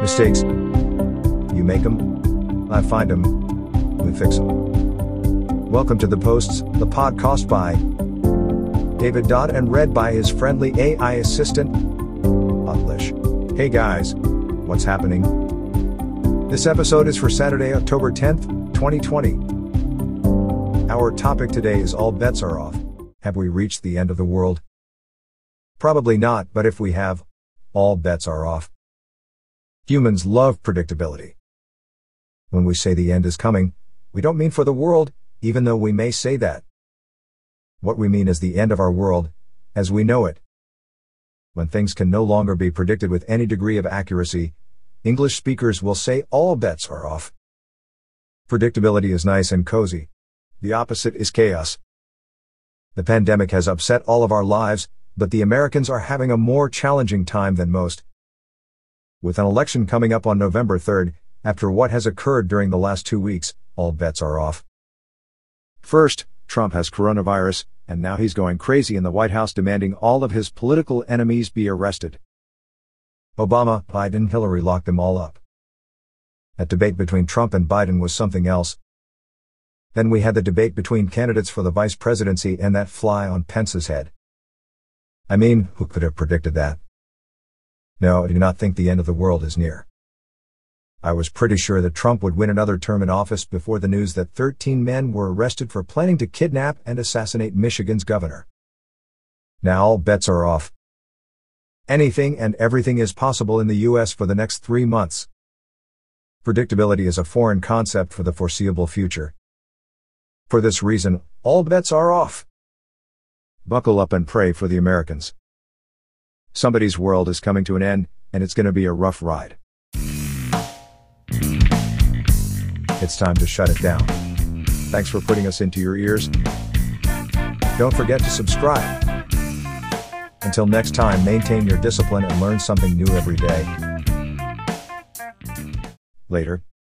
Mistakes. You make them. I find them. We fix them. Welcome to The Posts, the podcast by David Dodd and read by his friendly AI assistant, Utlish. Hey guys, what's happening? This episode is for Saturday, October 10th, 2020. Our topic today is All Bets Are Off. Have we reached the end of the world? Probably not, but if we have, all bets are off. Humans love predictability. When we say the end is coming, we don't mean for the world, even though we may say that. What we mean is the end of our world, as we know it. When things can no longer be predicted with any degree of accuracy, English speakers will say all bets are off. Predictability is nice and cozy. The opposite is chaos. The pandemic has upset all of our lives, but the Americans are having a more challenging time than most. With an election coming up on November 3rd, after what has occurred during the last two weeks, all bets are off. First, Trump has coronavirus, and now he's going crazy in the White House demanding all of his political enemies be arrested. Obama, Biden, Hillary locked them all up. That debate between Trump and Biden was something else. Then we had the debate between candidates for the vice presidency and that fly on Pence's head. I mean, who could have predicted that? No, I do not think the end of the world is near. I was pretty sure that Trump would win another term in office before the news that 13 men were arrested for planning to kidnap and assassinate Michigan's governor. Now all bets are off. Anything and everything is possible in the US for the next three months. Predictability is a foreign concept for the foreseeable future. For this reason, all bets are off. Buckle up and pray for the Americans. Somebody's world is coming to an end, and it's going to be a rough ride. It's time to shut it down. Thanks for putting us into your ears. Don't forget to subscribe. Until next time, maintain your discipline and learn something new every day. Later.